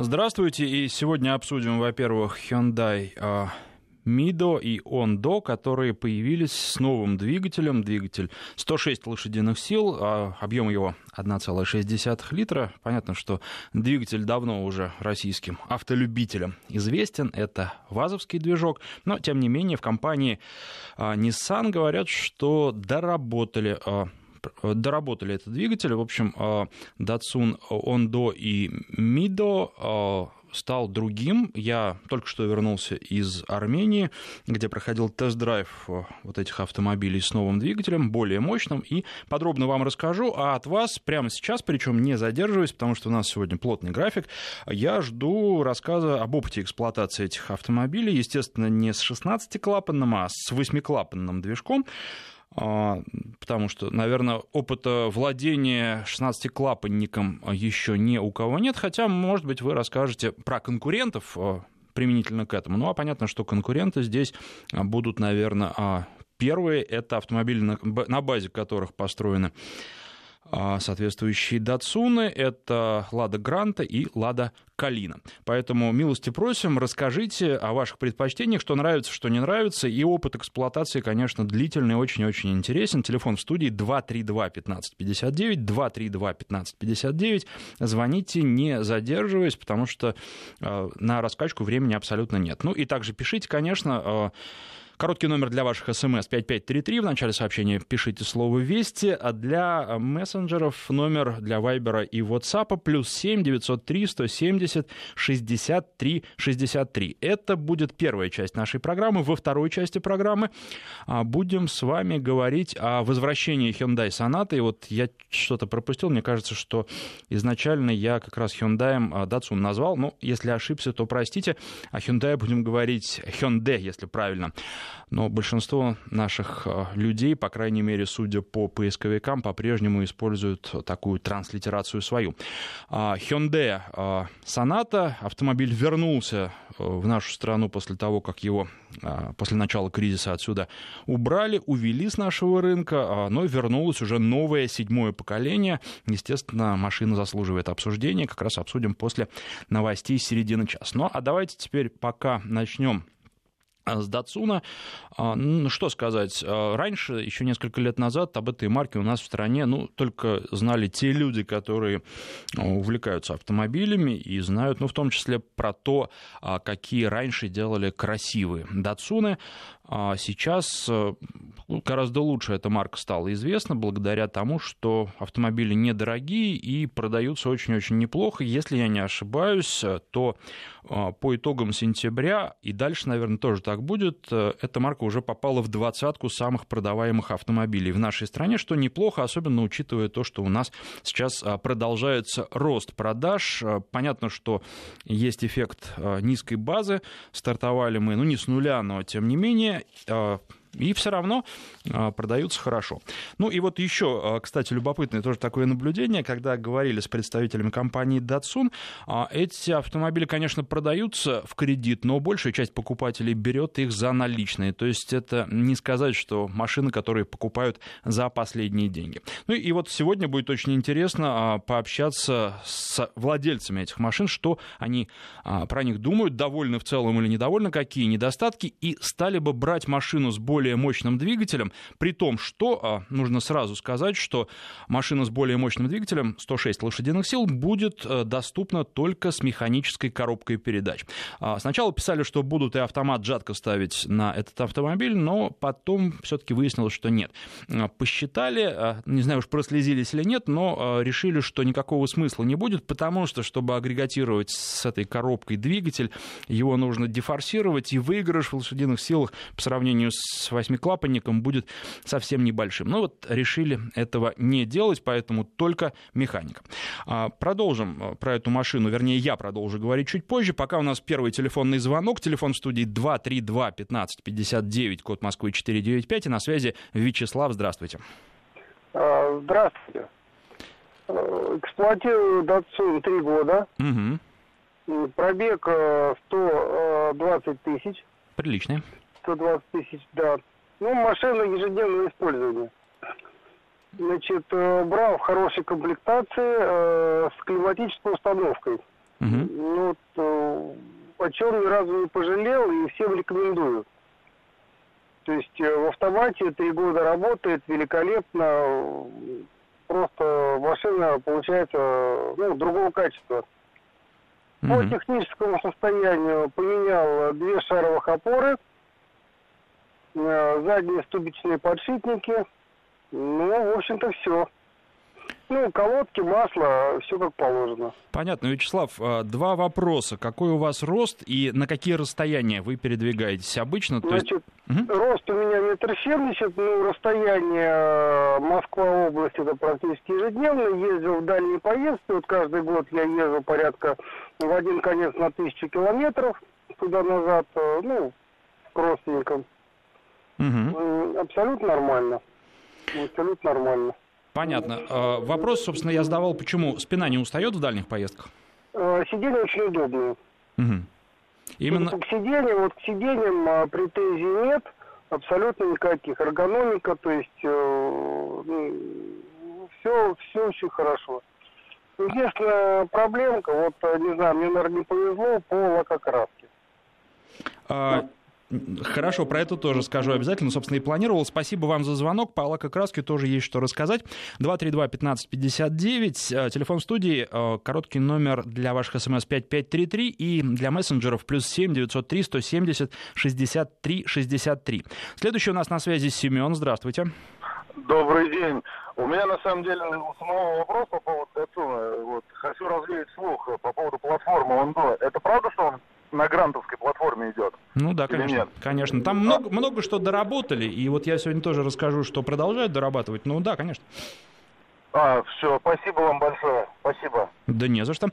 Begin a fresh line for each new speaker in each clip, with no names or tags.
Здравствуйте, и сегодня обсудим, во-первых, Hyundai а, Мидо и Ондо, которые появились с новым двигателем. Двигатель 106 лошадиных сил, а объем его 1,6 литра. Понятно, что двигатель давно уже российским автолюбителям известен. Это вазовский движок. Но, тем не менее, в компании а, Nissan говорят, что доработали доработали этот двигатель. В общем, Datsun Ondo и Mido стал другим. Я только что вернулся из Армении, где проходил тест-драйв э, вот этих автомобилей с новым двигателем, более мощным, и подробно вам расскажу, а от вас прямо сейчас, причем не задерживаясь, потому что у нас сегодня плотный график, я жду рассказа об опыте эксплуатации этих автомобилей, естественно, не с 16-клапанным, а с 8-клапанным движком, а, потому что, наверное, опыта владения 16-клапанником еще ни у кого нет, хотя, может быть, вы расскажете про конкурентов а, применительно к этому. Ну, а понятно, что конкуренты здесь будут, наверное, первые. Это автомобили, на базе которых построены а соответствующие датсуны. Это Лада Гранта и Лада Калина. Поэтому милости просим, расскажите о ваших предпочтениях, что нравится, что не нравится. И опыт эксплуатации, конечно, длительный, очень-очень интересен. Телефон в студии 232-1559, 232-1559. Звоните, не задерживаясь, потому что э, на раскачку времени абсолютно нет. Ну и также пишите, конечно, э, Короткий номер для ваших смс 5533. В начале сообщения пишите слово «Вести», а для мессенджеров номер для Вайбера и WhatsApp плюс 7 903 170 63 63. Это будет первая часть нашей программы. Во второй части программы а, будем с вами говорить о возвращении Hyundai Sonata. И вот я что-то пропустил. Мне кажется, что изначально я как раз Hyundai а, Datsun назвал. Но если ошибся, то простите. О Hyundai будем говорить Hyundai, если правильно. Но большинство наших э, людей, по крайней мере, судя по поисковикам, по-прежнему используют такую транслитерацию свою. А, Hyundai э, Sonata, автомобиль вернулся э, в нашу страну после того, как его после начала кризиса отсюда убрали, увели с нашего рынка, но вернулось уже новое седьмое поколение. Естественно, машина заслуживает обсуждения, как раз обсудим после новостей середины часа. Ну а давайте теперь пока начнем а, с Датсуна. А, ну, что сказать, а, раньше, еще несколько лет назад, об этой марке у нас в стране ну, только знали те люди, которые увлекаются автомобилями и знают, ну, в том числе про то, какие раньше делали красивые Датсуны. А сейчас э, гораздо лучше эта марка стала известна благодаря тому, что автомобили недорогие и продаются очень-очень неплохо. Если я не ошибаюсь, то э, по итогам сентября, и дальше, наверное, тоже так будет, э, эта марка уже попала в двадцатку самых продаваемых автомобилей в нашей стране, что неплохо, особенно учитывая то, что у нас сейчас продолжается рост продаж. Понятно, что есть эффект низкой базы. Стартовали мы, ну, не с нуля, но тем не менее, uh, и все равно а, продаются хорошо. Ну и вот еще, а, кстати, любопытное тоже такое наблюдение, когда говорили с представителями компании Datsun, а, эти автомобили, конечно, продаются в кредит, но большая часть покупателей берет их за наличные. То есть это не сказать, что машины, которые покупают за последние деньги. Ну и вот сегодня будет очень интересно пообщаться с владельцами этих машин, что они про них думают, довольны в целом или недовольны, какие недостатки, и стали бы брать машину с более более мощным двигателем, при том, что, а, нужно сразу сказать, что машина с более мощным двигателем, 106 лошадиных сил, будет э, доступна только с механической коробкой передач. А, сначала писали, что будут и автомат жатко ставить на этот автомобиль, но потом все-таки выяснилось, что нет. А, посчитали, не знаю уж прослезились или нет, но решили, что никакого смысла не будет, потому что, чтобы агрегатировать с этой коробкой двигатель, его нужно дефорсировать, и выигрыш в лошадиных силах по сравнению с восьмиклапанником будет совсем небольшим. Но вот решили этого не делать, поэтому только механика. Продолжим а, про эту машину, вернее, я продолжу говорить чуть позже. Пока у нас первый телефонный звонок, телефон в студии 232-1559, код Москвы 495, и на связи Вячеслав, здравствуйте.
А, здравствуйте. Эксплуатирую Datsun три года. Угу. Пробег 120 тысяч.
Приличный.
120 тысяч, да. Ну, машина ежедневного использования. Значит, э, брал в хорошей комплектации э, с климатической установкой.
Угу. Ну, вот, э, о чем ни разу не пожалел и всем рекомендую. То есть в автомате три года работает великолепно. Просто машина получается ну, другого качества. По mm техническому состоянию поменял две шаровых опоры, задние ступичные подшипники. Ну, в общем-то, все. Ну, колодки, масло, все как положено.
Понятно. Вячеслав, а, два вопроса. Какой у вас рост и на какие расстояния вы передвигаетесь обычно?
Значит, есть... рост у меня метр семьдесят, ну, расстояние э, Москва-область, это практически ежедневно. Ездил в дальние поездки, вот каждый год я езжу порядка в один конец на тысячу километров туда-назад, э, ну, к родственникам. Угу. Абсолютно нормально. Абсолютно нормально.
Понятно. А, вопрос, собственно, я задавал, почему спина не устает в дальних поездках?
А, сиденье очень удобное. Угу. Именно... К сиденью, вот к сиденьям а, претензий нет, абсолютно никаких. Эргономика, то есть э, ну, все, все очень хорошо. Единственная проблемка, вот, не знаю, мне, наверное, не повезло по лакокраске.
А, Хорошо, про это тоже скажу обязательно. Собственно, и планировал. Спасибо вам за звонок. По лакокраске тоже есть что рассказать. 232-1559. Э, телефон студии. Э, короткий номер для ваших смс 5533 и для мессенджеров плюс 7 903 170 63 63. Следующий у нас на связи Семен. Здравствуйте.
Добрый день. У меня на самом деле самого вопрос по поводу Датсуна. Вот, хочу развеять слух по поводу платформы Ондо. Это правда, что он на грантовской платформе идет.
Ну да, конечно. Нет? Конечно. Там много, много что доработали, и вот я сегодня тоже расскажу, что продолжают дорабатывать. Ну да, конечно.
А, все, спасибо вам большое. Спасибо.
Да не за что.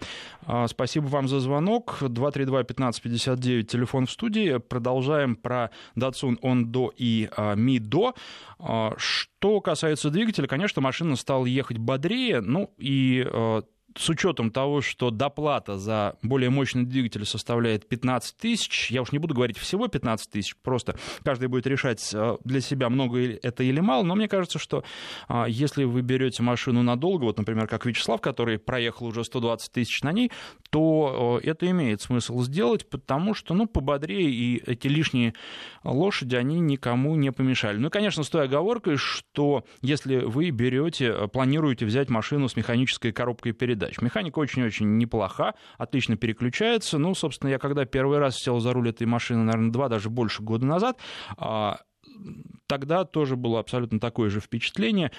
А, спасибо вам за звонок. 232-1559, телефон в студии. Продолжаем про Datsun Ondo и а, Mido. А, что касается двигателя, конечно, машина стала ехать бодрее, ну и а, с учетом того, что доплата за более мощный двигатель составляет 15 тысяч, я уж не буду говорить всего 15 тысяч, просто каждый будет решать э, для себя, много это или мало, но мне кажется, что а, если вы берете машину надолго, вот, например, как Вячеслав, который проехал уже 120 тысяч на ней, то это имеет смысл сделать, потому что, ну, пободрее, и эти лишние лошади, они никому не помешали. Ну, и, конечно, с той оговоркой, что если вы берете, э, планируете взять машину с механической коробкой передач, передач. Механика очень-очень неплоха, отлично переключается. Ну, собственно, я когда первый раз сел за руль этой машины, наверное, два, даже больше года назад, а, тогда тоже было абсолютно такое же впечатление.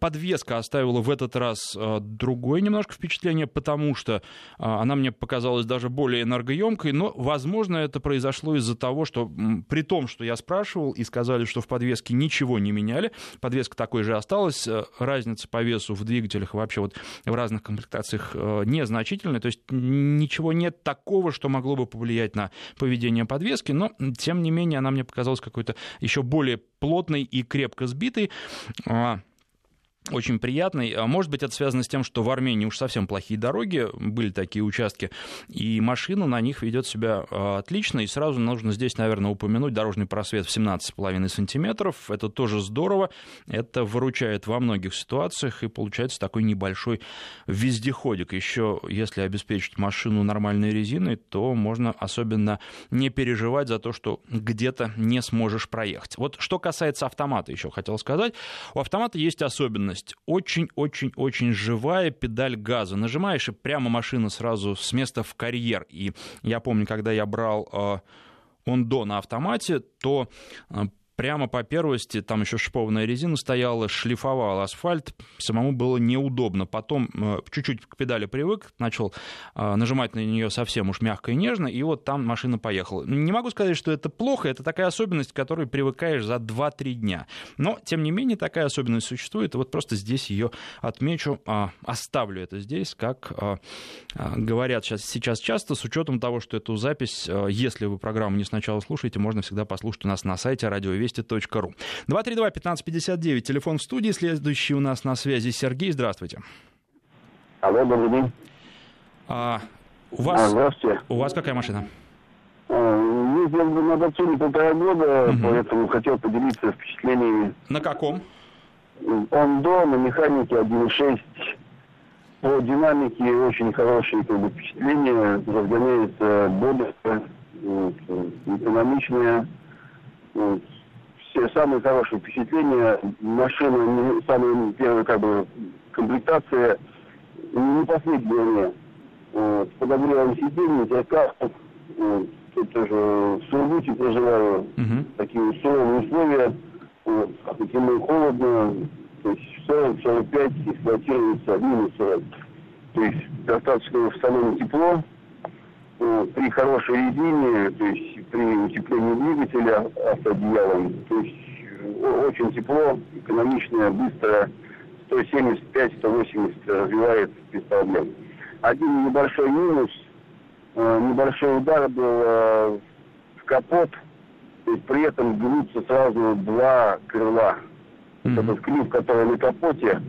Подвеска оставила в этот раз э, другое немножко впечатление, потому что э, она мне показалась даже более энергоемкой, но, возможно, это произошло из-за того, что при том, что я спрашивал и сказали, что в подвеске ничего не меняли, подвеска такой же осталась, э, разница по весу в двигателях вообще вот в разных комплектациях незначительная, то есть ничего нет такого, что могло бы повлиять на поведение подвески, но, тем не менее, она мне показалась какой-то еще более плотный и крепко сбитый. Очень приятный. А может быть, это связано с тем, что в Армении уж совсем плохие дороги, были такие участки, и машина на них ведет себя а, отлично. И сразу нужно здесь, наверное, упомянуть дорожный просвет в 17,5 сантиметров. Это тоже здорово. Это выручает во многих ситуациях, и получается такой небольшой вездеходик. Еще если обеспечить машину нормальной резиной, то можно особенно не переживать за то, что где-то не сможешь проехать. Вот что касается автомата, еще хотел сказать. У автомата есть особенность особенность. Очень-очень-очень живая педаль газа. Нажимаешь, и прямо машина сразу с места в карьер. И я помню, когда я брал э, Ондо на автомате, то э, прямо по первости, там еще шипованная резина стояла, шлифовал асфальт, самому было неудобно. Потом э, чуть-чуть к педали привык, начал э, нажимать на нее совсем уж мягко и нежно, и вот там машина поехала. Не могу сказать, что это плохо, это такая особенность, к которой привыкаешь за 2-3 дня. Но, тем не менее, такая особенность существует, и вот просто здесь ее отмечу, а, оставлю это здесь, как а, а, говорят сейчас, сейчас часто, с учетом того, что эту запись, если вы программу не сначала слушаете, можно всегда послушать у нас на сайте радио вести.ру. 232-1559, телефон в студии. Следующий у нас на связи Сергей. Здравствуйте.
Алло, добрый день.
А, у, вас, а, здравствуйте. у вас какая машина?
А, ездил на Датсуне полтора года, угу. поэтому хотел поделиться впечатлениями.
На каком?
Он до, на механике 1.6 по динамике очень хорошие как бы, впечатления, разгоняется бодро, вот, экономичная. Все самые хорошие впечатления. Машина, самая первая как бы комплектация, не последняя. Вот, подогревом сидений, зеркал. Вот, тут тоже в Сургуте проживаю. Угу. Такие суровые условия. Вот, зимой холодно. То есть 40-45 эксплуатируется минус 40. То есть достаточно в салоне тепло. Вот, при хорошей резине, то есть при утеплении двигателя автоодеялом, то есть очень тепло, экономичное, быстро, 175-180 развивает без проблем. Один небольшой минус, э, небольшой удар был э, в капот, то есть при этом гнутся сразу два крыла. Mm-hmm. Этот клюв, который на капоте,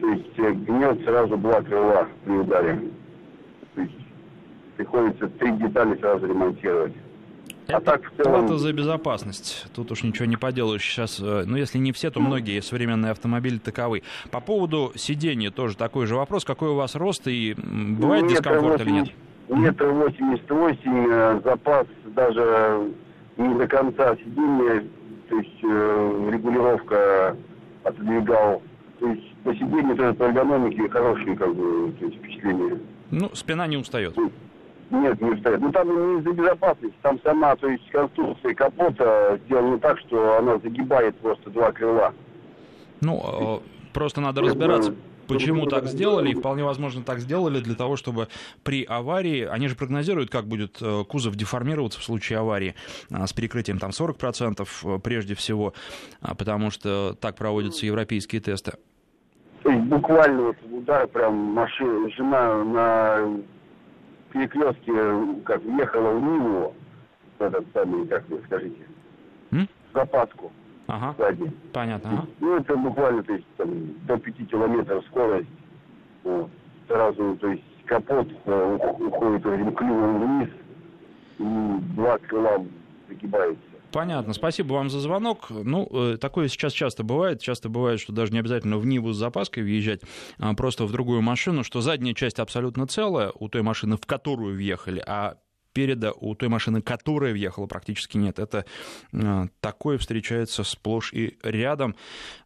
то есть э, гнет сразу два крыла при ударе. Приходится три детали сразу ремонтировать.
Это а так в целом... плата за безопасность. Тут уж ничего не поделаешь. Сейчас, э, ну, если не все, то многие современные автомобили таковы. По поводу сидения тоже такой же вопрос. Какой у вас рост и бывает метр дискомфорт 80, или нет?
Метр восемьдесят восемь, э, запас даже не до конца сидения, то есть э, регулировка отодвигал. То есть по сидению тоже по эргономике хорошие как бы, то есть, впечатления.
Ну, спина не устает.
Нет, не стоит. Ну там не из-за безопасности, там сама, то есть конструкция капота сделана так, что она загибает просто два крыла.
Ну, э, просто надо разбираться, почему так сделали, и вполне возможно так сделали для того, чтобы при аварии, они же прогнозируют, как будет э, кузов деформироваться в случае аварии э, с перекрытием там 40% прежде всего, а, потому что так проводятся европейские тесты.
То есть буквально вот удар прям машина, жена на перекрестке, как въехала в Ниву, этот самый, как вы скажите, М? запаску
ага. сзади. Понятно. Ага.
Ну, это буквально, то есть, там, до 5 километров скорость. Вот. Сразу, то есть, капот э, уходит клювом вниз, и два крыла загибаются.
Понятно. Спасибо вам за звонок. Ну, э, такое сейчас часто бывает. Часто бывает, что даже не обязательно в Ниву с запаской въезжать, а просто в другую машину, что задняя часть абсолютно целая у той машины, в которую въехали, а переда у той машины, которая въехала, практически нет. Это э, такое встречается сплошь и рядом.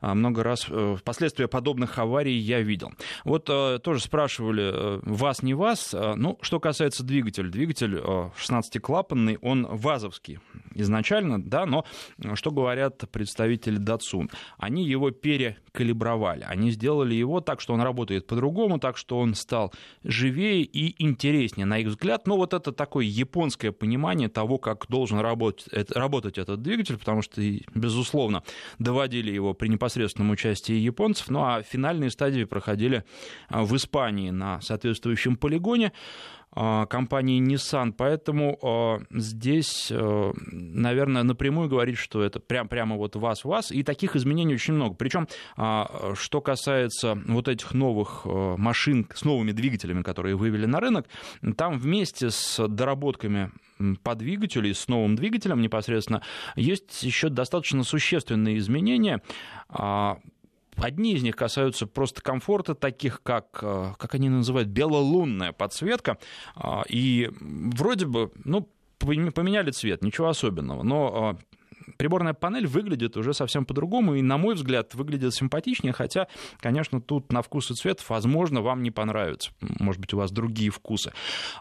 А, много раз э, последствия подобных аварий я видел. Вот э, тоже спрашивали, вас, не вас. Ну, что касается двигателя. Двигатель 16-клапанный, он вазовский изначально, да, но что говорят представители Datsun? Они его перекалибровали. Они сделали его так, что он работает по-другому, так, что он стал живее и интереснее, на их взгляд. Но вот это такой японское понимание того, как должен работать, работать этот двигатель, потому что, безусловно, доводили его при непосредственном участии японцев, ну а финальные стадии проходили а, в Испании на соответствующем полигоне. А, компании Nissan, поэтому а, здесь, а, наверное, напрямую говорить, что это прям, прямо вот вас-вас, и таких изменений очень много. Причем, что касается вот этих новых машин с новыми двигателями, которые вывели на рынок, там вместе с доработками по двигателю и с новым двигателем непосредственно есть еще достаточно существенные изменения Одни из них касаются просто комфорта, таких как, э, как они называют, белолунная подсветка. А, и вроде бы, ну, поменяли цвет, ничего особенного. Но а, приборная панель выглядит уже совсем по-другому, и, на мой взгляд, выглядит симпатичнее, хотя, конечно, тут на вкус и цвет, возможно, вам не понравится. Может быть, у вас другие вкусы.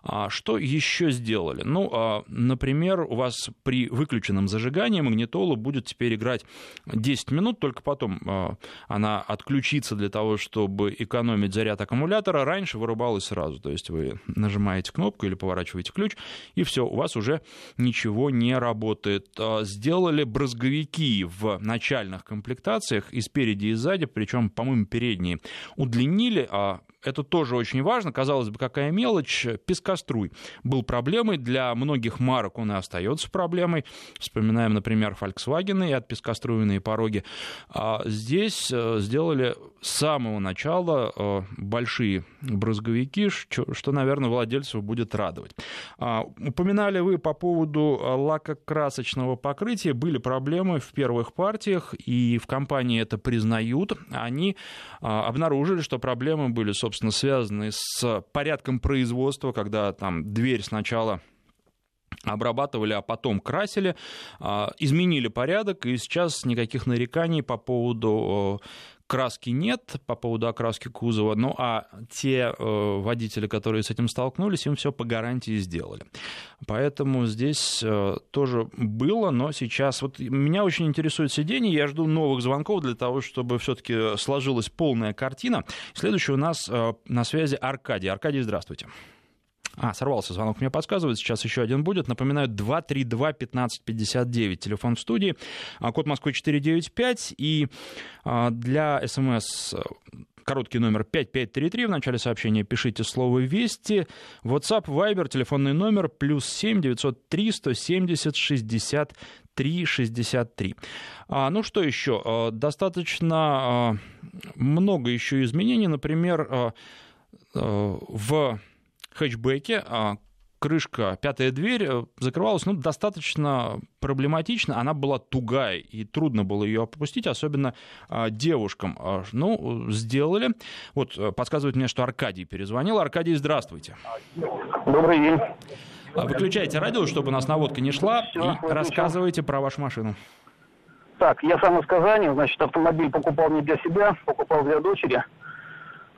А что еще сделали? Ну, а, например, у вас при выключенном зажигании магнитола будет теперь играть 10 минут, только потом а, она отключится для того, чтобы экономить заряд аккумулятора. Раньше вырубалась сразу, то есть вы нажимаете кнопку или поворачиваете ключ, и все, у вас уже ничего не работает. А, сделали брызговики в начальных комплектациях и спереди, и сзади, причем, по-моему, передние. Удлинили, а это тоже очень важно. Казалось бы, какая мелочь. Пескоструй был проблемой. Для многих марок он и остается проблемой. Вспоминаем, например, Volkswagen и от пескоструйные пороги. А здесь э, сделали с самого начала э, большие брызговики, что, наверное, владельцев будет радовать. А, упоминали вы по поводу лакокрасочного покрытия. Были проблемы в первых партиях, и в компании это признают. Они а, обнаружили, что проблемы были с собственно, связанные с порядком производства, когда там дверь сначала обрабатывали, а потом красили, а, изменили порядок, и сейчас никаких нареканий по поводу краски нет по поводу окраски кузова, ну а те э, водители, которые с этим столкнулись, им все по гарантии сделали. Поэтому здесь э, тоже было, но сейчас вот меня очень интересует сиденье, я жду новых звонков для того, чтобы все-таки сложилась полная картина. Следующий у нас э, на связи Аркадий. Аркадий, здравствуйте. А, сорвался звонок, мне подсказывает, сейчас еще один будет. Напоминаю, 232-1559, телефон в студии, а, код Москвы 495, и а, для СМС короткий номер 5533. В начале сообщения пишите слово «Вести». WhatsApp, Viber, телефонный номер плюс 7 903 170 60 363. А, ну что еще? А, достаточно много еще изменений. Например, в хэтчбеке, а крышка, пятая дверь э, закрывалась ну, достаточно проблематично. Она была тугая, и трудно было ее опустить, особенно а, девушкам. А, ну, сделали. Вот э, подсказывает мне, что Аркадий перезвонил. Аркадий, здравствуйте.
Добрый день.
Выключайте радио, чтобы у нас наводка не шла, Все, и рассказывайте про вашу машину.
Так, я сам из Казани, значит, автомобиль покупал не для себя, покупал для дочери.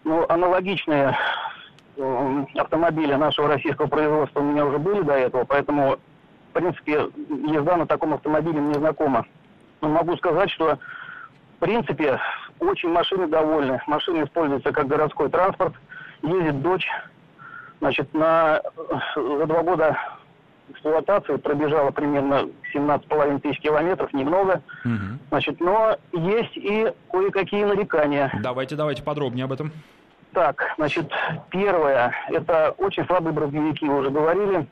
Ну, аналогичные автомобили нашего российского производства у меня уже были до этого, поэтому, в принципе, езда на таком автомобиле мне знакома. Но могу сказать, что, в принципе, очень машины довольны. Машина используется как городской транспорт. Ездит дочь. Значит, на, за два года эксплуатации пробежала примерно 17,5 тысяч километров, немного. Угу. Значит, но есть и кое-какие нарекания.
Давайте, давайте подробнее об этом.
Так, значит, первое, это очень слабые брызговики, вы уже говорили.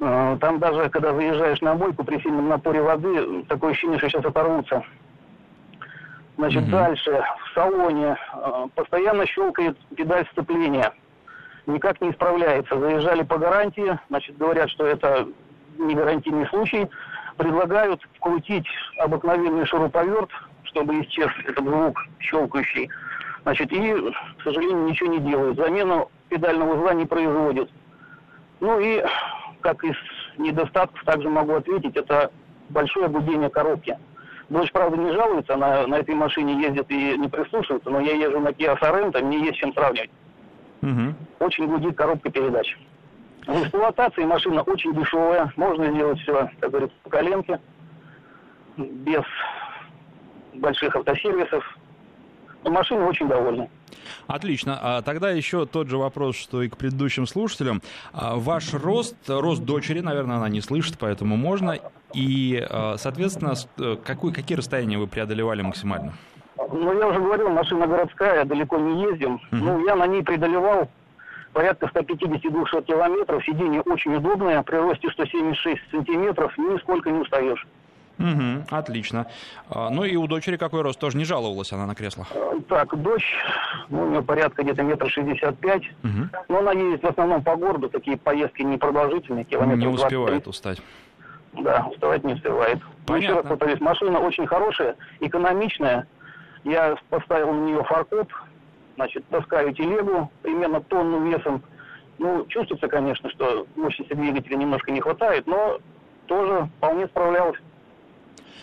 Э, там даже, когда заезжаешь на мойку при сильном напоре воды, такое ощущение, что сейчас оторвутся. Значит, mm дальше, в салоне э, постоянно щелкает педаль сцепления. Никак не исправляется. Заезжали по гарантии, значит, говорят, что это не гарантийный случай. Предлагают вкрутить обыкновенный шуруповерт, чтобы исчез этот звук щелкающий. Значит, и, сожалению, ничего не делают. Замену педального узла не производят. Ну и, как из недостатков, также могу ответить, это большое гудение коробки. Дочь, правда, не жалуется, она на этой машине ездит и не прислушивается, но я езжу на Kia Sorento, мне есть чем сравнивать. Угу. Очень гудит коробка передач. В эксплуатации машина очень дешевая, можно сделать все, как говорится, по коленке, без больших автосервисов, машины очень довольны.
Отлично. А тогда еще тот же вопрос, что и к предыдущим слушателям. А ваш рост, рост дочери, наверное, она не слышит, поэтому можно. И, а, соответственно, э, какой, какие расстояния вы преодолевали максимально?
Ну, я уже говорил, машина городская, далеко не ездим. Угу. Ну, я на ней преодолевал порядка 150-200 километров. Сиденье очень удобное, при росте 176 сантиметров, нисколько не устаешь.
Угу, отлично. А, ну и у дочери какой рост? Тоже не жаловалась она на кресло?
Так, дочь, ну, у нее порядка где-то метр шестьдесят пять. Но она ездит в основном по городу, такие поездки непродолжительные,
километров Не успевает 20. устать.
Да, уставать не успевает. Понятно. Еще раз повторюсь, машина очень хорошая, экономичная. Я поставил на нее фаркоп, значит, таскаю телегу примерно тонну весом. Ну, чувствуется, конечно, что мощности двигателя немножко не хватает, но тоже вполне справлялась.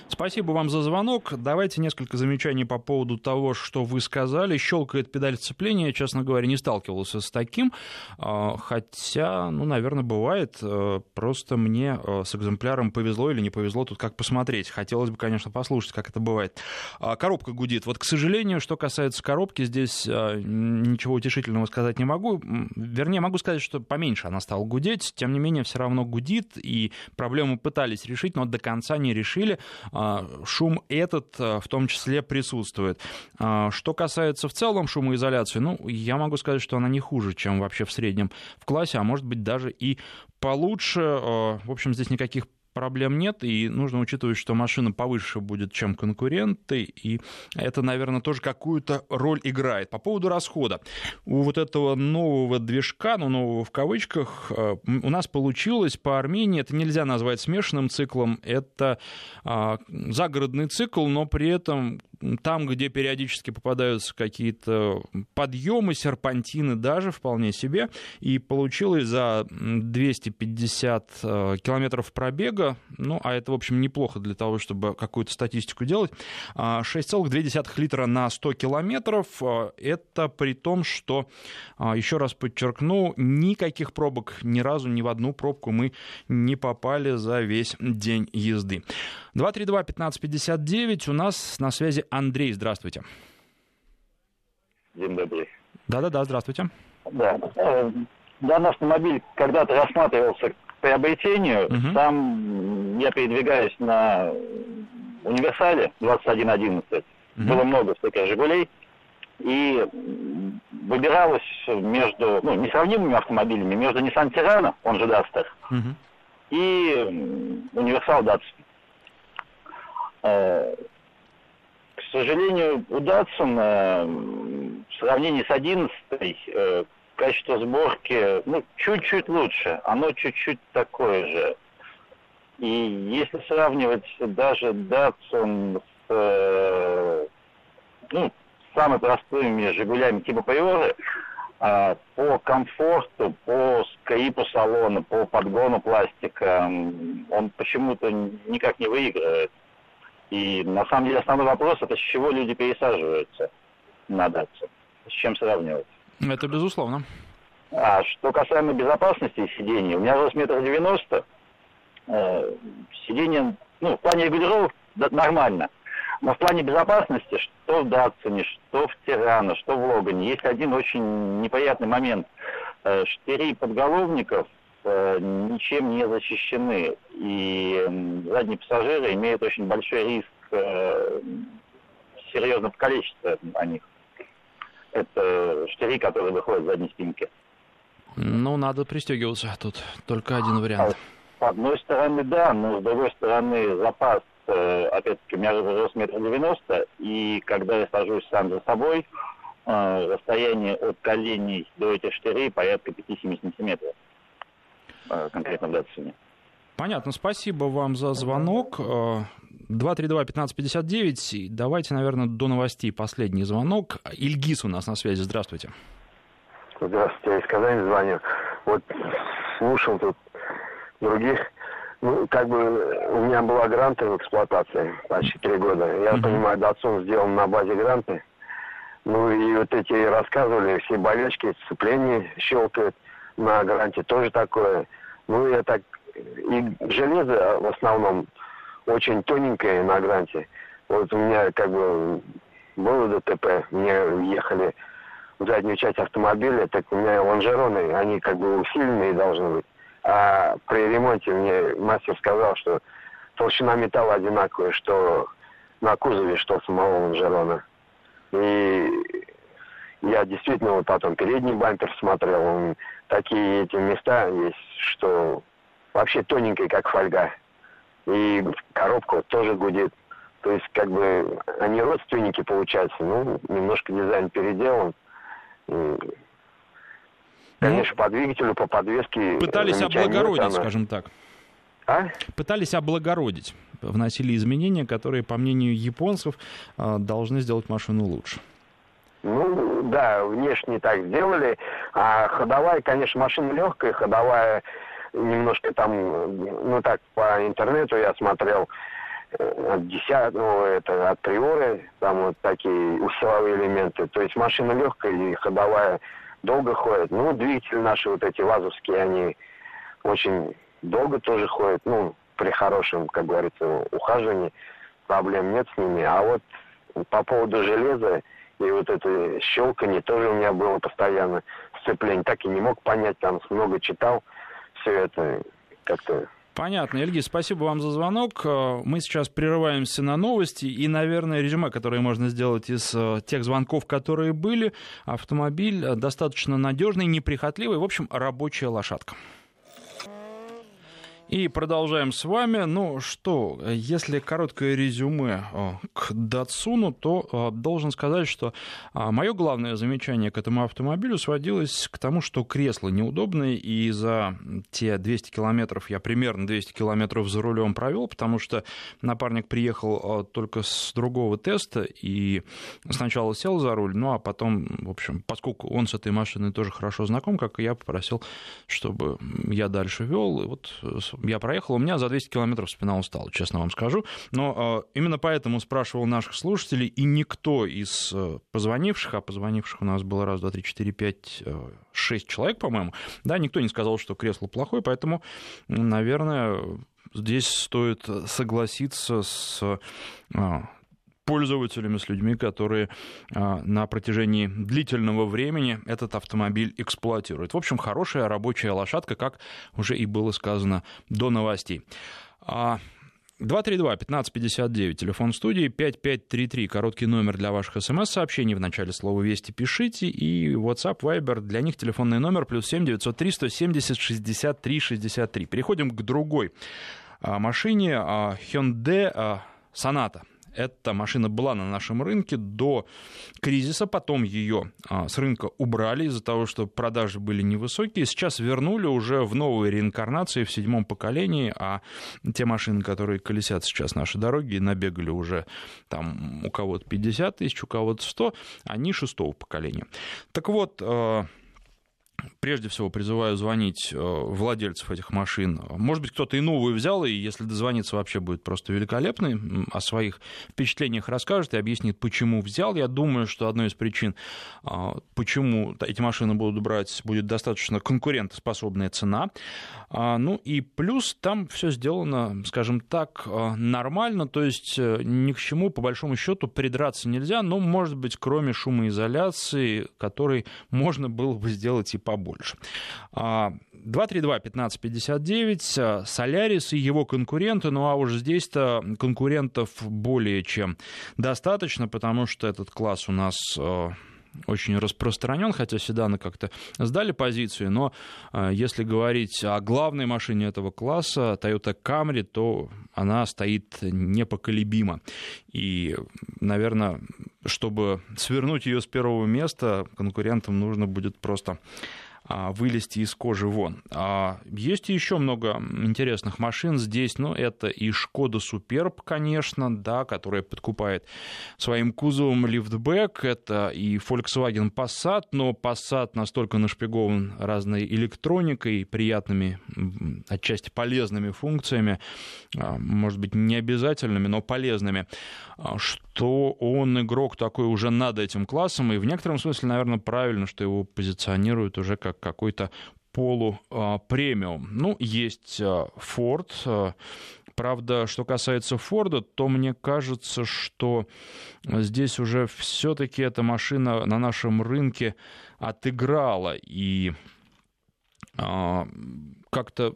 Спасибо вам за звонок. Давайте несколько замечаний по поводу того, что вы сказали. Щелкает педаль сцепления. Честно говоря, не сталкивался с таким. А, хотя, ну, наверное, бывает. Э, просто мне э, с экземпляром повезло или не повезло. Тут как посмотреть. Хотелось бы, конечно, послушать, как это бывает. А, коробка гудит. Вот, к сожалению, что касается коробки, здесь э, ничего утешительного сказать не могу. Вернее, могу сказать, что поменьше она стала гудеть. Тем не менее, все равно гудит. И проблему пытались решить, но до конца не решили. А, шум этот а, в том числе присутствует. А, что касается в целом шумоизоляции, ну, я могу сказать, что она не хуже, чем вообще в среднем в классе, а может быть даже и получше. В общем, здесь никаких проблем нет, и нужно учитывать, что машина повыше будет, чем конкуренты, и это, наверное, тоже какую-то роль играет. По поводу расхода. У вот этого нового движка, ну, нового в кавычках, э, у нас получилось по Армении, это нельзя назвать смешанным циклом, это а, загородный цикл, но при этом там, где периодически попадаются какие-то подъемы, серпантины даже вполне себе, и получилось за 250 э, километров пробега, ну, а это, в общем, неплохо для того, чтобы какую-то статистику делать, 6,2 а, литра на 100 километров, э, это при том, что, а, еще раз подчеркну, никаких пробок ни разу, ни в одну пробку мы не попали за весь день езды. 232-1559, у нас на связи Андрей, здравствуйте.
День добрый.
Да-да-да, здравствуйте.
Да. Э, данный автомобиль когда-то рассматривался приобретению. Угу. Сам я передвигаюсь на универсале 2111. Угу. Было много всяких «Жигулей». И выбиралось между, ну, несравнимыми автомобилями, между Nissan Terrano, он же Duster, угу. и универсал Datsun. Э, к сожалению, у э, в сравнении с 11 э, качество сборки ну, чуть-чуть лучше. Оно чуть-чуть такое же. И если сравнивать даже Datsun с ну, самыми простыми «Жигулями» типа «Приоры», по комфорту, по скрипу салона, по подгону пластика он почему-то никак не выигрывает. И на самом деле основной вопрос это с чего люди пересаживаются на датчик, с чем сравнивать.
Это безусловно.
А что касаемо безопасности сидений, у меня рост метр девяносто, э, сиденье, ну, в плане регулировок да, нормально, но в плане безопасности, что в Датсоне, что в Тирано, что в Логане, есть один очень неприятный момент. Э, штыри подголовников Э, ничем не защищены. И задние пассажиры имеют очень большой риск серьезно покалечиться о них. Это штыри, которые выходят в задней спинке.
Ну, надо пристегиваться. Тут только один вариант.
А, с одной стороны, да, но с другой стороны, запас, э, опять-таки, у меня рост метр девяносто, и когда я сажусь сам за собой, расстояние от коленей до этих штырей порядка 5-7 сантиметров. Э, конкретно в Датсуне.
Понятно, спасибо вам за звонок. 232-1559. Э, давайте, наверное, до новостей последний звонок. Ильгиз у нас на связи. Здравствуйте.
Здравствуйте, я из Казани звоню. Вот слушал тут других. Ну, как бы у меня была гранта в эксплуатации почти три года. Я mm-hmm. понимаю, Датсон сделан на базе гранты. Ну и вот эти рассказывали, все болельщики, сцепление щелкают на гарантии тоже такое. Ну, я так... И железо в основном очень тоненькое на гранте. Вот у меня как бы было ДТП, мне ехали в заднюю часть автомобиля, так у меня лонжероны, они как бы усиленные должны быть. А при ремонте мне мастер сказал, что толщина металла одинаковая, что на кузове, что самого лонжерона. И я действительно вот потом передний бампер смотрел, он такие эти места есть, что вообще тоненькие, как фольга. И коробка тоже гудит. То есть, как бы, они родственники, получаются. Ну, немножко дизайн переделан. Конечно, ну, по двигателю, по подвеске...
Пытались облагородить, она... скажем так. А? Пытались облагородить. Вносили изменения, которые, по мнению японцев, а, должны сделать машину лучше.
Ну, да, внешне так сделали. А ходовая, конечно, машина легкая, ходовая немножко там, ну так, по интернету я смотрел, э, от 10, ну, это от приоры, там вот такие силовые элементы. То есть машина легкая и ходовая долго ходит. Ну, двигатели наши вот эти вазовские, они очень долго тоже ходят. Ну, при хорошем, как говорится, ухаживании проблем нет с ними. А вот по поводу железа, и вот это щелканье тоже у меня было постоянно сцепление. Так и не мог понять, там много читал. Все это как-то
Понятно. Ильги, спасибо вам за звонок. Э, мы сейчас прерываемся на новости. И, наверное, резюме, которое можно сделать из э, тех звонков, которые были. Автомобиль достаточно надежный, неприхотливый. В общем, рабочая лошадка. И продолжаем с вами. Ну что, если короткое резюме э, к Датсуну, то э, должен сказать, что э, мое главное замечание к этому автомобилю сводилось к тому, что кресло неудобное, и за те 200 километров я примерно 200 километров за рулем провел, потому что напарник приехал только с другого теста и сначала сел за руль, ну а потом, в общем, поскольку он с этой машиной тоже хорошо знаком, как и я, попросил, чтобы я дальше вел. И вот я проехал, у меня за 200 километров спина устала, честно вам скажу. Но э, именно поэтому спрашивал наших слушателей, и никто из э, позвонивших, а позвонивших у нас было раз, два, три, четыре, пять, э, шесть человек, по-моему, да, никто не сказал, что кресло плохое, поэтому, наверное, здесь стоит согласиться с пользователями, с людьми, которые на протяжении длительного времени этот автомобиль эксплуатируют. В общем, хорошая рабочая лошадка, как уже и было сказано до новостей. 232-1559, телефон студии, 5533, короткий номер для ваших смс-сообщений, в начале слова «Вести» пишите, и WhatsApp, Viber, для них телефонный номер, плюс 7 903 170 63 63. Переходим к другой машине, Hyundai Sonata. Эта машина была на нашем рынке до кризиса, потом ее а, с рынка убрали из-за того, что продажи были невысокие. Сейчас вернули уже в новой реинкарнации, в седьмом поколении, а те машины, которые колесят сейчас наши дороги, набегали уже там у кого-то 50 тысяч, у кого-то 100, они шестого поколения. Так вот, а, прежде всего призываю звонить э, владельцев этих машин. Может быть, кто-то и новую взял, и если дозвониться, вообще будет просто великолепный. О своих впечатлениях расскажет и объяснит, почему взял. Я думаю, что одной из причин, а, почему эти машины будут брать, будет достаточно конкурентоспособная цена. А, ну и плюс там все сделано, скажем так, а, нормально, то есть э, ни к чему, по большому счету, придраться нельзя, но, может быть, кроме шумоизоляции, который можно было бы сделать и по побольше. 232-1559, а, Солярис и его конкуренты, ну а уж здесь-то конкурентов более чем достаточно, потому что этот класс у нас а, очень распространен, хотя седаны как-то сдали позицию, но а, если говорить о главной машине этого класса, Toyota Camry, то она стоит непоколебимо. И, наверное, чтобы свернуть ее с первого места, конкурентам нужно будет просто а, вылезти из кожи вон. А, есть еще много интересных машин здесь, но это и Шкода Суперб, конечно, да, которая подкупает своим кузовом лифтбэк, это и Volkswagen Passat, но Passat настолько нашпигован разной электроникой, приятными, отчасти полезными функциями, а, может быть, не обязательными, но полезными, что он игрок такой уже над этим классом, и в некотором смысле, наверное, правильно, что его позиционируют уже как какой-то полупремиум. Ну, есть Ford. Правда, что касается Форда, то мне кажется, что здесь уже все-таки эта машина на нашем рынке отыграла. И как-то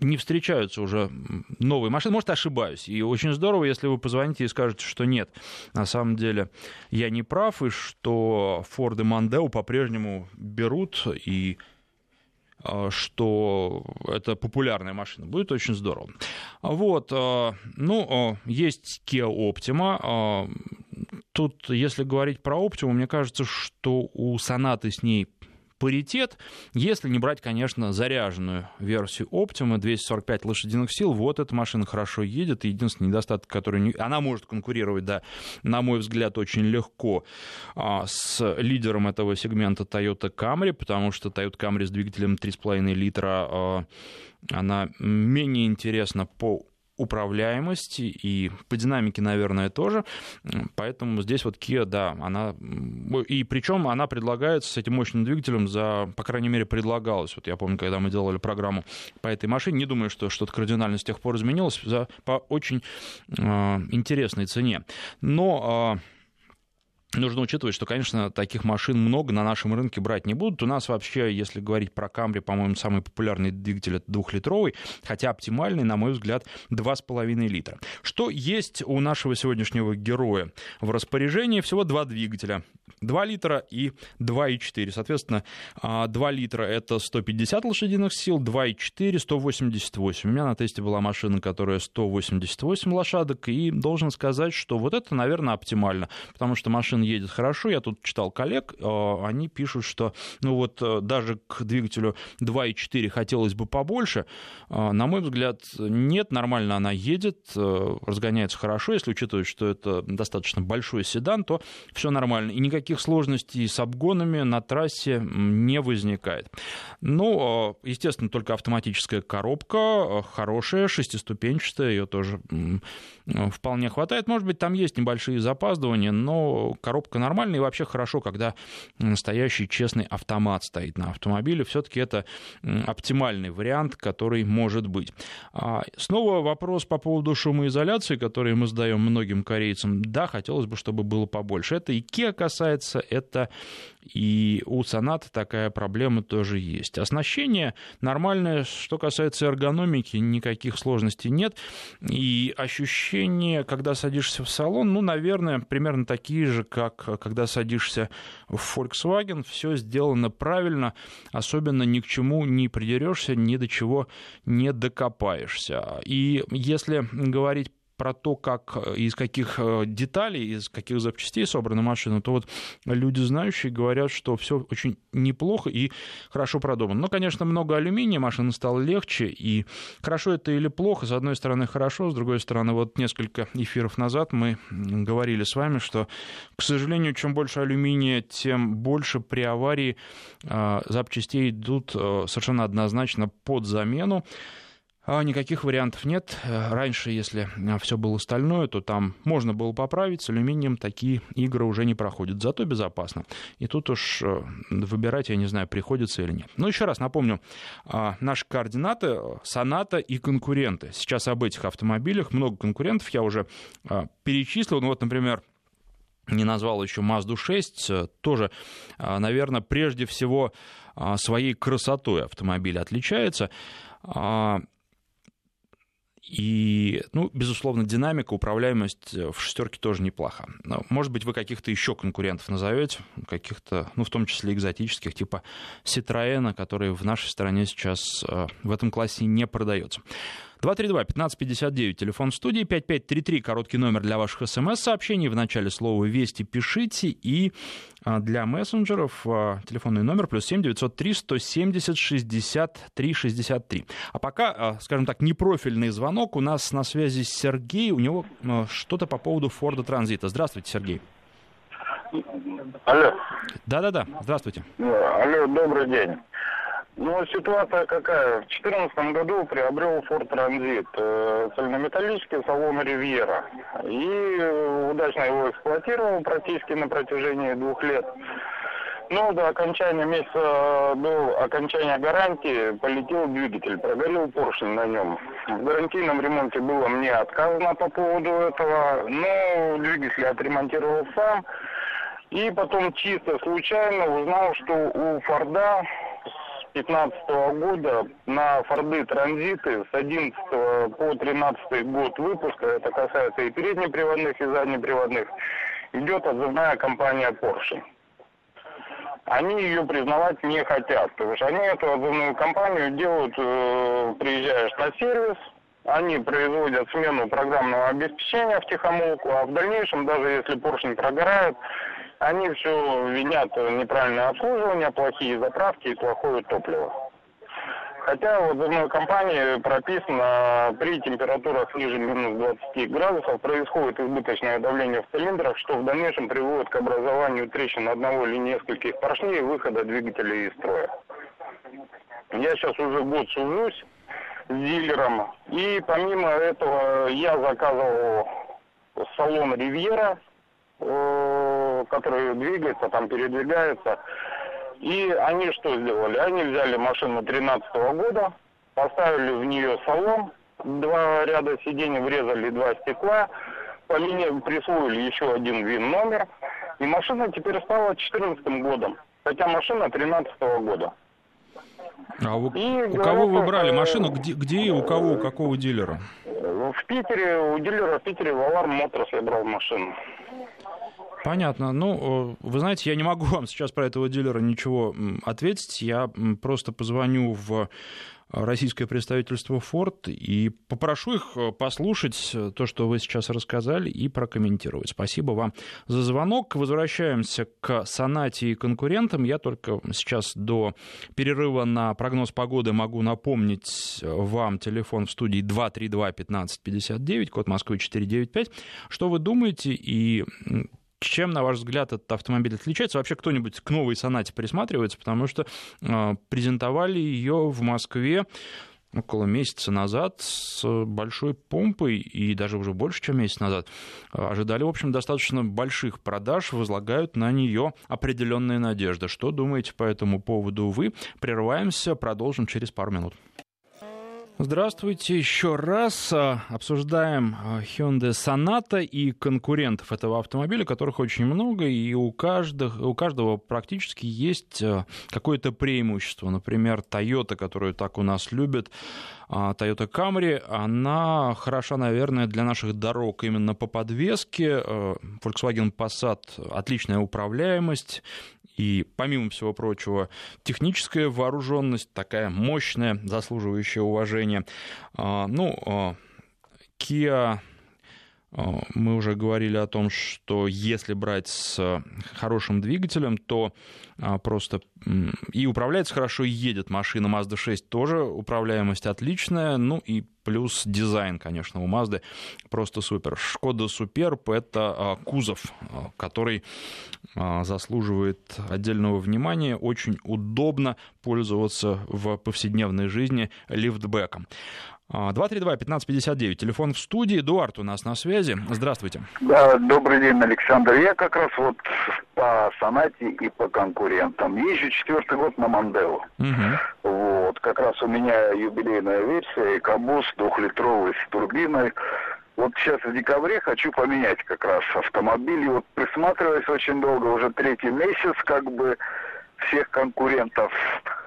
не встречаются уже новые машины. Может, ошибаюсь. И очень здорово, если вы позвоните и скажете, что нет. На самом деле я не прав, и что Ford и Mondeo по-прежнему берут, и а, что это популярная машина. Будет очень здорово. Вот. А, ну, а, есть Kia Optima. Тут, если говорить про Optima, мне кажется, что у Сонаты с ней паритет, если не брать, конечно, заряженную версию Optima, 245 лошадиных сил, вот эта машина хорошо едет, единственный недостаток, который... Не... Она может конкурировать, да, на мой взгляд, очень легко а, с лидером этого сегмента Toyota Camry, потому что Toyota Camry с двигателем 3,5 литра, а, она менее интересна по управляемости и по динамике, наверное, тоже. Поэтому здесь вот Kia, да, она... И причем она предлагается с этим мощным двигателем за, по крайней мере, предлагалась. Вот я помню, когда мы делали программу по этой машине, не думаю, что что-то кардинально с тех пор изменилось, за, по очень э, интересной цене. Но... Э, нужно учитывать, что, конечно, таких машин много на нашем рынке брать не будут. У нас вообще, если говорить про Камри, по-моему, самый популярный двигатель это двухлитровый, хотя оптимальный, на мой взгляд, 2,5 литра. Что есть у нашего сегодняшнего героя? В распоряжении всего два двигателя. 2 литра и 2,4. Соответственно, 2 а, литра это 150 лошадиных сил, 2,4 188. У меня на тесте была машина, которая 188 лошадок, и должен сказать, что вот это, наверное, оптимально, потому что машина едет хорошо. Я тут читал коллег, а, они пишут, что ну вот э, даже к двигателю 2,4 хотелось бы побольше. А, на мой взгляд, нет, нормально она едет, э, разгоняется хорошо. Если учитывать, что это достаточно большой седан, то все нормально. И никаких сложностей с обгонами на трассе не возникает. Ну, естественно, только автоматическая коробка, хорошая, шестиступенчатая, ее тоже вполне хватает. Может быть, там есть небольшие запаздывания, но коробка нормальная, и вообще хорошо, когда настоящий честный автомат стоит на автомобиле. Все-таки это оптимальный вариант, который может быть. А, снова вопрос по поводу шумоизоляции, который мы задаем многим корейцам. Да, хотелось бы, чтобы было побольше. Это IKEA касается, это и у Соната такая проблема тоже есть. Оснащение нормальное, что касается эргономики, никаких сложностей нет. И ощущения, когда садишься в салон, ну, наверное, примерно такие же, как когда садишься в Volkswagen. Все сделано правильно, особенно ни к чему не придерешься, ни до чего не докопаешься. И если говорить про то, как, э, из каких э, деталей, из каких запчастей собрана машина, то вот люди знающие говорят, что все очень неплохо и хорошо продумано. Но, конечно, много алюминия, машина стала легче, и хорошо это или плохо, с одной стороны хорошо, с другой стороны, вот несколько эфиров назад мы говорили с вами, что, к сожалению, чем больше алюминия, тем больше при аварии э, запчастей идут совершенно однозначно под замену. А никаких вариантов нет. Раньше, если а, все было стальное, то там можно было поправить. С алюминием такие игры уже не проходят. Зато безопасно. И тут уж э, выбирать, я не знаю, приходится или нет. Ну, еще раз напомню, а, наши координаты Соната и конкуренты. Сейчас об этих автомобилях много конкурентов я уже перечислил. Ну, вот, например, не назвал еще Mazda 6, э, тоже, наверное, прежде всего своей красотой автомобиль отличается. И, ну, безусловно, динамика, управляемость э, в шестерке тоже неплоха. Может быть, вы каких-то еще конкурентов назовете, каких-то, ну, в том числе экзотических, типа Citroёn, который в нашей стране сейчас э, в этом классе не продается. 232-1559, телефон студии, 5533, короткий номер для ваших смс-сообщений. В начале слова «Вести» пишите. И а, для мессенджеров а, телефонный номер плюс 7 903 170 63 63. А пока, а, скажем так, непрофильный звонок. У нас на связи Сергей. У него что-то по поводу Форда Транзита. Здравствуйте, Сергей.
Алло.
Да-да-да, здравствуйте.
Алло, добрый день. Ну, ситуация какая? В 2014 году приобрел Ford Transit э, цельнометаллический салон Ривьера. И э, удачно его эксплуатировал практически на протяжении двух лет. Но до окончания месяца, до окончания гарантии полетел двигатель, прогорел поршень на нем. В гарантийном ремонте было мне отказано по поводу этого, но двигатель отремонтировал сам. И потом чисто случайно узнал, что у Форда 2015 года на Форды Транзиты с 11 по 13 год выпуска, это касается и переднеприводных, и заднеприводных, идет отзывная компания Porsche. Они ее признавать не хотят, потому что они эту отзывную компанию делают, э, приезжаешь на сервис, они производят смену программного обеспечения в тихомолку, а в дальнейшем, даже если поршень прогорает, они все винят неправильное обслуживание, плохие заправки и плохое топливо. Хотя вот в одной компании прописано, при температурах ниже минус 20 градусов происходит избыточное давление в цилиндрах, что в дальнейшем приводит к образованию трещин одного или нескольких поршней и выхода двигателя из строя. Я сейчас уже год сужусь с дилером, и помимо этого я заказывал салон «Ривьера», Который двигается, там передвигается. И они что сделали? Они взяли машину 13 года, поставили в нее салон, два ряда сидений, врезали два стекла, по линии присвоили еще один ВИН-номер И машина теперь стала 14 годом, хотя машина 13 года.
А у, у кого вы брали машину? Где, где и у кого, у какого дилера?
В Питере, у дилера в Питере в Аларм Моторс я брал машину.
Понятно. Ну, вы знаете, я не могу вам сейчас про этого дилера ничего ответить. Я просто позвоню в российское представительство Ford и попрошу их э, послушать э, то, что вы сейчас рассказали, и прокомментировать. Спасибо вам за звонок. Возвращаемся к сонате и конкурентам. Я только сейчас до перерыва на прогноз погоды могу напомнить э, вам телефон в студии 232-1559, код Москвы 495. Что вы думаете и чем, на ваш взгляд, этот автомобиль отличается? Вообще кто-нибудь к новой сонате присматривается? Потому что э, презентовали ее в Москве около месяца назад с большой помпой, и даже уже больше, чем месяц назад, ожидали, в общем, достаточно больших продаж, возлагают на нее определенные надежды. Что думаете по этому поводу вы? Прерываемся, продолжим через пару минут. Здравствуйте еще раз. А, обсуждаем а, Hyundai Sonata и конкурентов этого автомобиля, которых очень много, и у каждого, у каждого практически есть а, какое-то преимущество. Например, Toyota, которую так у нас любят, Toyota Camry, она хороша, наверное, для наших дорог именно по подвеске. Volkswagen Passat отличная управляемость, и, помимо всего прочего, техническая вооруженность, такая мощная, заслуживающая уважения. А, ну, а, Kia мы уже говорили о том, что если брать с хорошим двигателем, то просто и управляется хорошо, и едет машина Mazda 6 тоже, управляемость отличная, ну и плюс дизайн, конечно, у Mazda просто супер. Шкода Суперб — это кузов, который заслуживает отдельного внимания, очень удобно пользоваться в повседневной жизни лифтбеком. 232-1559, а, телефон в студии. Эдуард у нас на связи. Здравствуйте.
Да, добрый день, Александр. Я как раз вот по сонате и по конкурентам. Езжу четвертый год на Мандео. Угу. Вот, как раз у меня юбилейная версия, экобус двухлитровый с турбиной. Вот сейчас в декабре хочу поменять как раз автомобиль. И вот присматриваясь очень долго, уже третий месяц, как бы всех конкурентов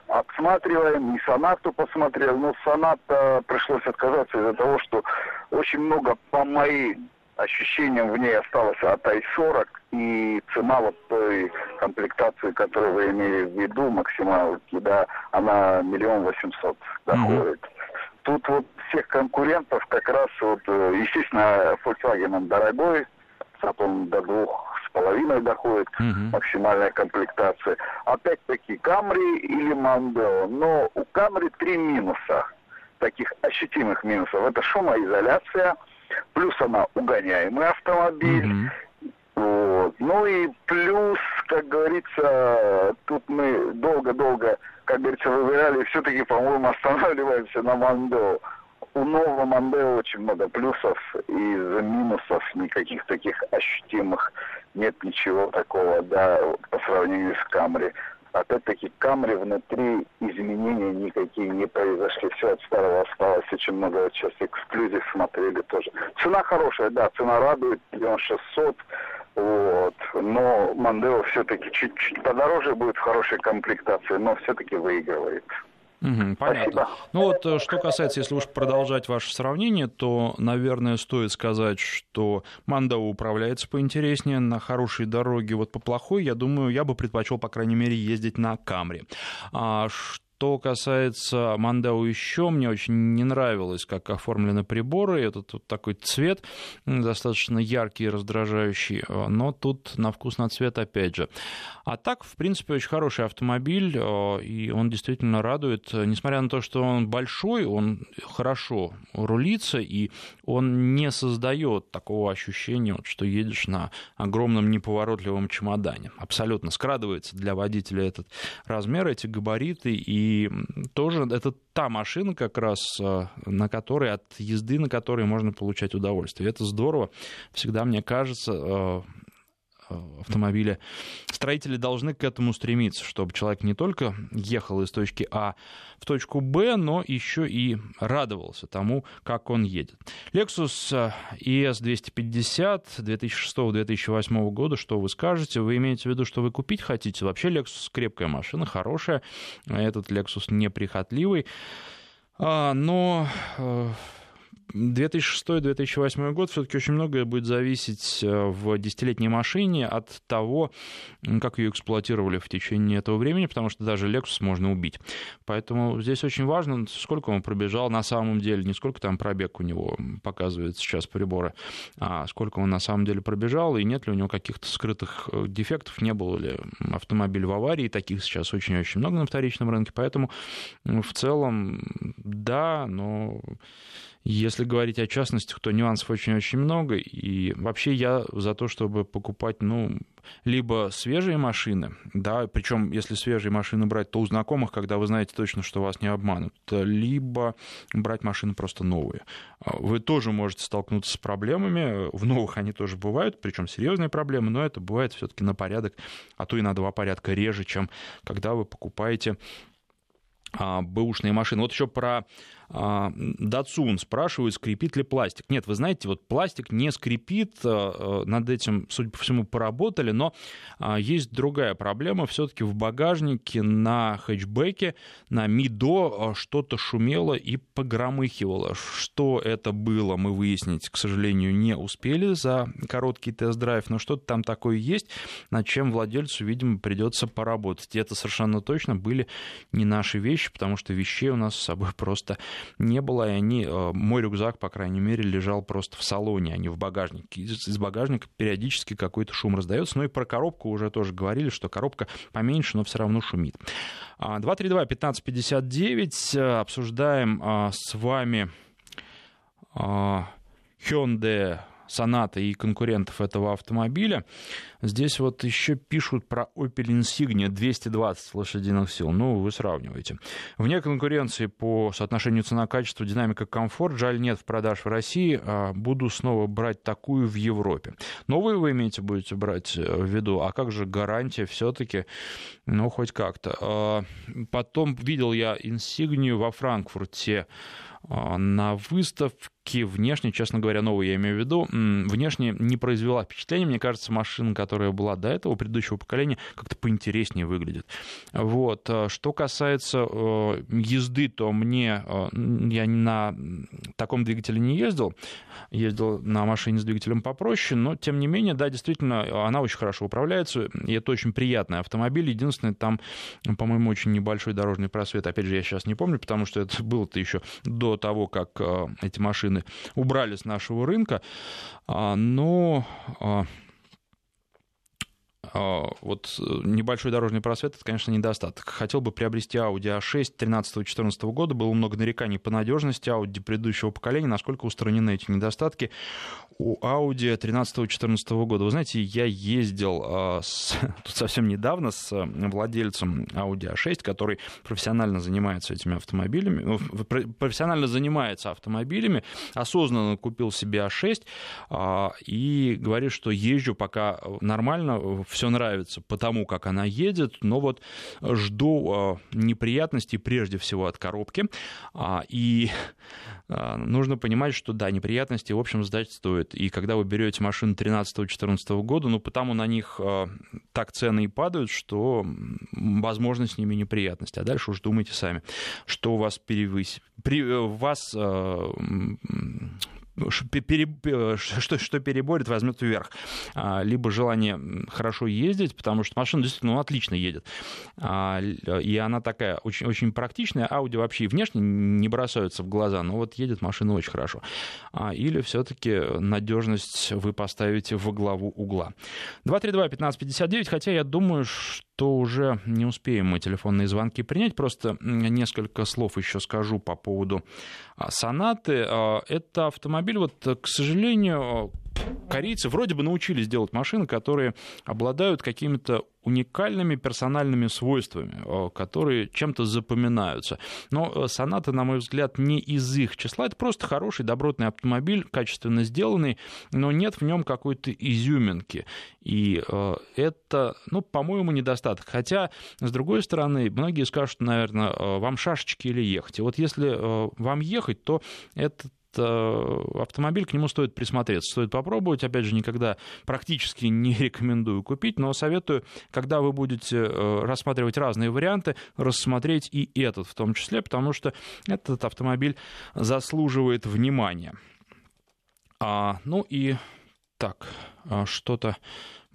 отсматриваем, и сонату посмотрел, но соната пришлось отказаться из-за того, что очень много по моим ощущениям в ней осталось от i40, и цена вот той комплектации, которую вы имели в виду, максималки, да, она миллион восемьсот доходит. Mm-hmm. Тут вот всех конкурентов как раз вот, э, естественно, Volkswagen он дорогой, потом до двух с половиной доходит угу. максимальная комплектация. Опять-таки Камри или Мандео. Но у Камри три минуса, таких ощутимых минусов. Это шумоизоляция, плюс она угоняемый автомобиль. Угу. Вот. Ну и плюс, как говорится, тут мы долго-долго, как говорится, выбирали, все-таки, по-моему, останавливаемся на Мандео у нового Мандео очень много плюсов, и минусов никаких таких ощутимых нет ничего такого, да, по сравнению с Камри. Опять-таки, Камри внутри изменений никакие не произошли. Все от старого осталось. Очень много сейчас эксклюзив смотрели тоже. Цена хорошая, да, цена радует, миллион шестьсот. Вот. Но Мандео все-таки чуть-чуть подороже будет в хорошей комплектации, но все-таки выигрывает.
Угу, понятно. Спасибо. Ну вот, э, что касается, если уж продолжать ваше сравнение, то, наверное, стоит сказать, что Мандау управляется поинтереснее на хорошей дороге. Вот по плохой, я думаю, я бы предпочел, по крайней мере, ездить на Камри. А что касается Мандау еще, мне очень не нравилось, как оформлены приборы. Этот вот такой цвет достаточно яркий и раздражающий, но тут на вкус на цвет опять же. А так, в принципе, очень хороший автомобиль, и он действительно радует. Несмотря на то, что он большой, он хорошо рулится, и он не создает такого ощущения, что едешь на огромном неповоротливом чемодане. Абсолютно скрадывается для водителя этот размер, эти габариты, и и тоже это та машина как раз, э, на которой, от езды на которой можно получать удовольствие. Это здорово. Всегда, мне кажется, э, автомобиля. Строители должны к этому стремиться, чтобы человек не только ехал из точки А в точку Б, но еще и радовался тому, как он едет. Lexus ES 250 2006-2008 года, что вы скажете? Вы имеете в виду, что вы купить хотите? Вообще Lexus крепкая машина, хорошая. Этот Lexus неприхотливый. А, но э, 2006-2008 год. Все-таки очень многое будет зависеть э, в десятилетней машине от того, как ее эксплуатировали в течение этого времени, потому что даже Lexus можно убить. Поэтому здесь очень важно, сколько он пробежал на самом деле, не сколько там пробег у него показывает сейчас приборы, а сколько он на самом деле пробежал, и нет ли у него каких-то скрытых э, дефектов, не было ли автомобиль в аварии, таких сейчас очень-очень много на вторичном рынке, поэтому в целом да, но если говорить о частностях, то нюансов очень-очень много. И вообще я за то, чтобы покупать, ну, либо свежие машины, да, причем если свежие машины брать, то у знакомых, когда вы знаете точно, что вас не обманут, либо брать машины просто новые. Вы тоже можете столкнуться с проблемами, в новых они тоже бывают, причем серьезные проблемы, но это бывает все-таки на порядок, а то и на два порядка реже, чем когда вы покупаете а, бэушные машины. Вот еще про а, Датсун спрашивают, скрипит ли пластик. Нет, вы знаете, вот пластик не скрипит, а, над этим, судя по всему, поработали, но есть другая проблема. Все-таки в багажнике на хэтчбеке, на Мидо что-то шумело и погромыхивало. Что это было, мы выяснить, к сожалению, не успели за короткий тест-драйв, но что-то там такое есть, над чем владельцу, видимо, придется поработать. И это совершенно точно были не наши вещи, потому что вещей у нас с собой просто не было, и они, э, мой рюкзак, по крайней мере, лежал просто в салоне, а не в багажнике. Из багажника периодически какой-то шум раздается. Ну и про коробку уже тоже говорили, что коробка поменьше, но все равно шумит. 232-1559. А, обсуждаем а, с вами а, Hyundai Sonata и конкурентов этого автомобиля. Здесь вот еще пишут про Opel Insignia 220 лошадиных сил. Ну, вы сравниваете. Вне конкуренции по соотношению цена-качество, динамика, комфорт. Жаль, нет в продаж в России. А буду снова брать такую в Европе. Новые вы имеете будете брать э, в виду. А как же гарантия все-таки? Ну, хоть как-то. А, потом видел я Insignia во Франкфурте а, на выставке внешне, честно говоря, новую я имею в виду, внешне не произвела впечатления. Мне кажется, машина, которая была до этого, предыдущего поколения, как-то поинтереснее выглядит. Вот. А, что касается э, езды, то мне, э, я на таком двигателе не ездил, ездил на машине с двигателем попроще, но, тем не менее, да, действительно, она очень хорошо управляется, и это очень приятный автомобиль. Единственное, там, по-моему, очень небольшой дорожный просвет. Опять же, я сейчас не помню, потому что это было-то еще до того, как э, эти машины убрали с нашего рынка. А, но а, вот э, небольшой дорожный просвет, это, конечно, недостаток. Хотел бы приобрести Audi A6 13-14 года. Было много нареканий по надежности Audi предыдущего поколения, насколько устранены эти недостатки у Audi 13-14 года. Вы знаете, я ездил а, с, тут совсем недавно с э, владельцем Audi A6, который профессионально занимается этими автомобилями, ну, профессионально занимается автомобилями, осознанно купил себе A6 а, и говорит, что езжу пока нормально, все нравится потому, как она едет, но вот жду неприятностей прежде всего от коробки. И нужно понимать, что да, неприятности, в общем, сдать стоит. И когда вы берете машину 13-14 года, ну, потому на них так цены и падают, что, возможно, с ними неприятности. А дальше уж думайте сами, что у вас перевысит. При, э, вас что, что переборет, возьмет вверх. А, либо желание хорошо ездить, потому что машина действительно ну, отлично едет. А, и она такая очень, очень практичная. Ауди вообще и внешне не бросаются в глаза, но вот едет машина очень хорошо. А, или все-таки надежность вы поставите во главу угла. 232-1559, хотя я думаю, что то уже не успеем мы телефонные звонки принять. Просто несколько слов еще скажу по поводу сонаты. Это автомобиль, вот, к сожалению, корейцы вроде бы научились делать машины, которые обладают какими-то уникальными персональными свойствами, э, которые чем-то запоминаются. Но э, Соната, на мой взгляд, не из их числа. Это просто хороший, добротный автомобиль, качественно сделанный, но нет в нем какой-то изюминки. И э, это, ну, по-моему, недостаток. Хотя, с другой стороны, многие скажут, наверное, вам шашечки или ехать. И вот если вам ехать, то этот Э, автомобиль, к нему стоит присмотреться, стоит попробовать. Опять же, никогда практически не рекомендую купить, но советую, когда вы будете э, рассматривать разные варианты, рассмотреть и этот в том числе, потому что этот автомобиль заслуживает внимания. А, ну и так, а, что-то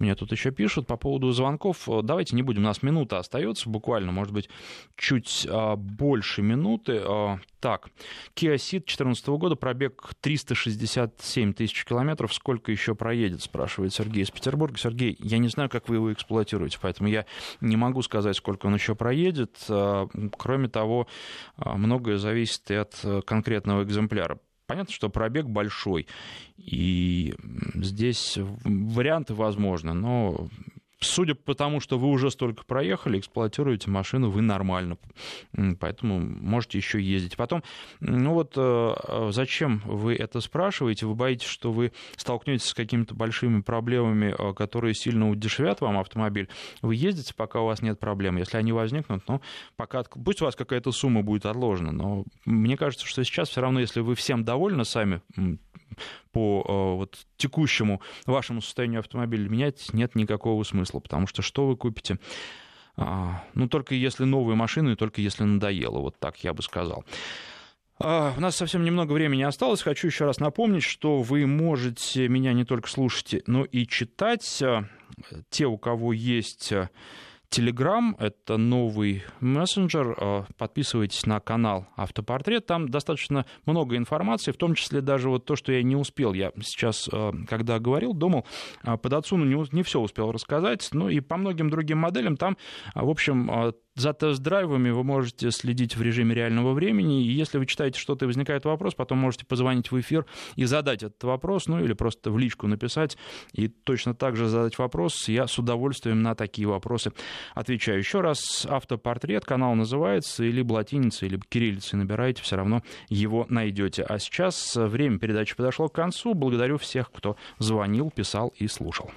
мне тут еще пишут по поводу звонков. Давайте не будем, у нас минута остается буквально, может быть, чуть а, больше минуты. А, так, Kia Ceed 2014 года, пробег 367 тысяч километров. Сколько еще проедет, спрашивает Сергей из Петербурга. Сергей, я не знаю, как вы его эксплуатируете, поэтому я не могу сказать, сколько он еще проедет. А, кроме того, многое зависит и от э, конкретного экземпляра. Понятно, что пробег большой, и здесь варианты возможны, но судя по тому, что вы уже столько проехали, эксплуатируете машину вы нормально, поэтому можете еще ездить. Потом, ну вот э, зачем вы это спрашиваете? Вы боитесь, что вы столкнетесь с какими-то большими проблемами, э, которые сильно удешевят вам автомобиль. Вы ездите, пока у вас нет проблем. Если они возникнут, ну, пока, пусть у вас какая-то сумма будет отложена, но мне кажется, что сейчас все равно, если вы всем довольны сами, по э, вот, текущему вашему состоянию автомобиля менять нет никакого смысла, потому что что вы купите? А, ну, только если новую машину и только если надоело, вот так я бы сказал. А, у нас совсем немного времени осталось. Хочу еще раз напомнить, что вы можете меня не только слушать, но и читать. Те, у кого есть Telegram — это новый мессенджер. Э, подписывайтесь на канал «Автопортрет». Там достаточно много информации, в том числе даже вот то, что я не успел. Я сейчас, э, когда говорил, думал, э, под отцуну не, не все успел рассказать. Ну и по многим другим моделям там, в общем, за тест-драйвами вы можете следить в режиме реального времени, и если вы читаете что-то и возникает вопрос, потом можете позвонить в эфир и задать этот вопрос, ну или просто в личку написать, и точно так же задать вопрос. Я с удовольствием на такие вопросы отвечаю. Еще раз, автопортрет, канал называется, либо латиницей, либо кириллицей набираете, все равно его найдете. А сейчас время передачи подошло к концу. Благодарю всех, кто звонил, писал и слушал.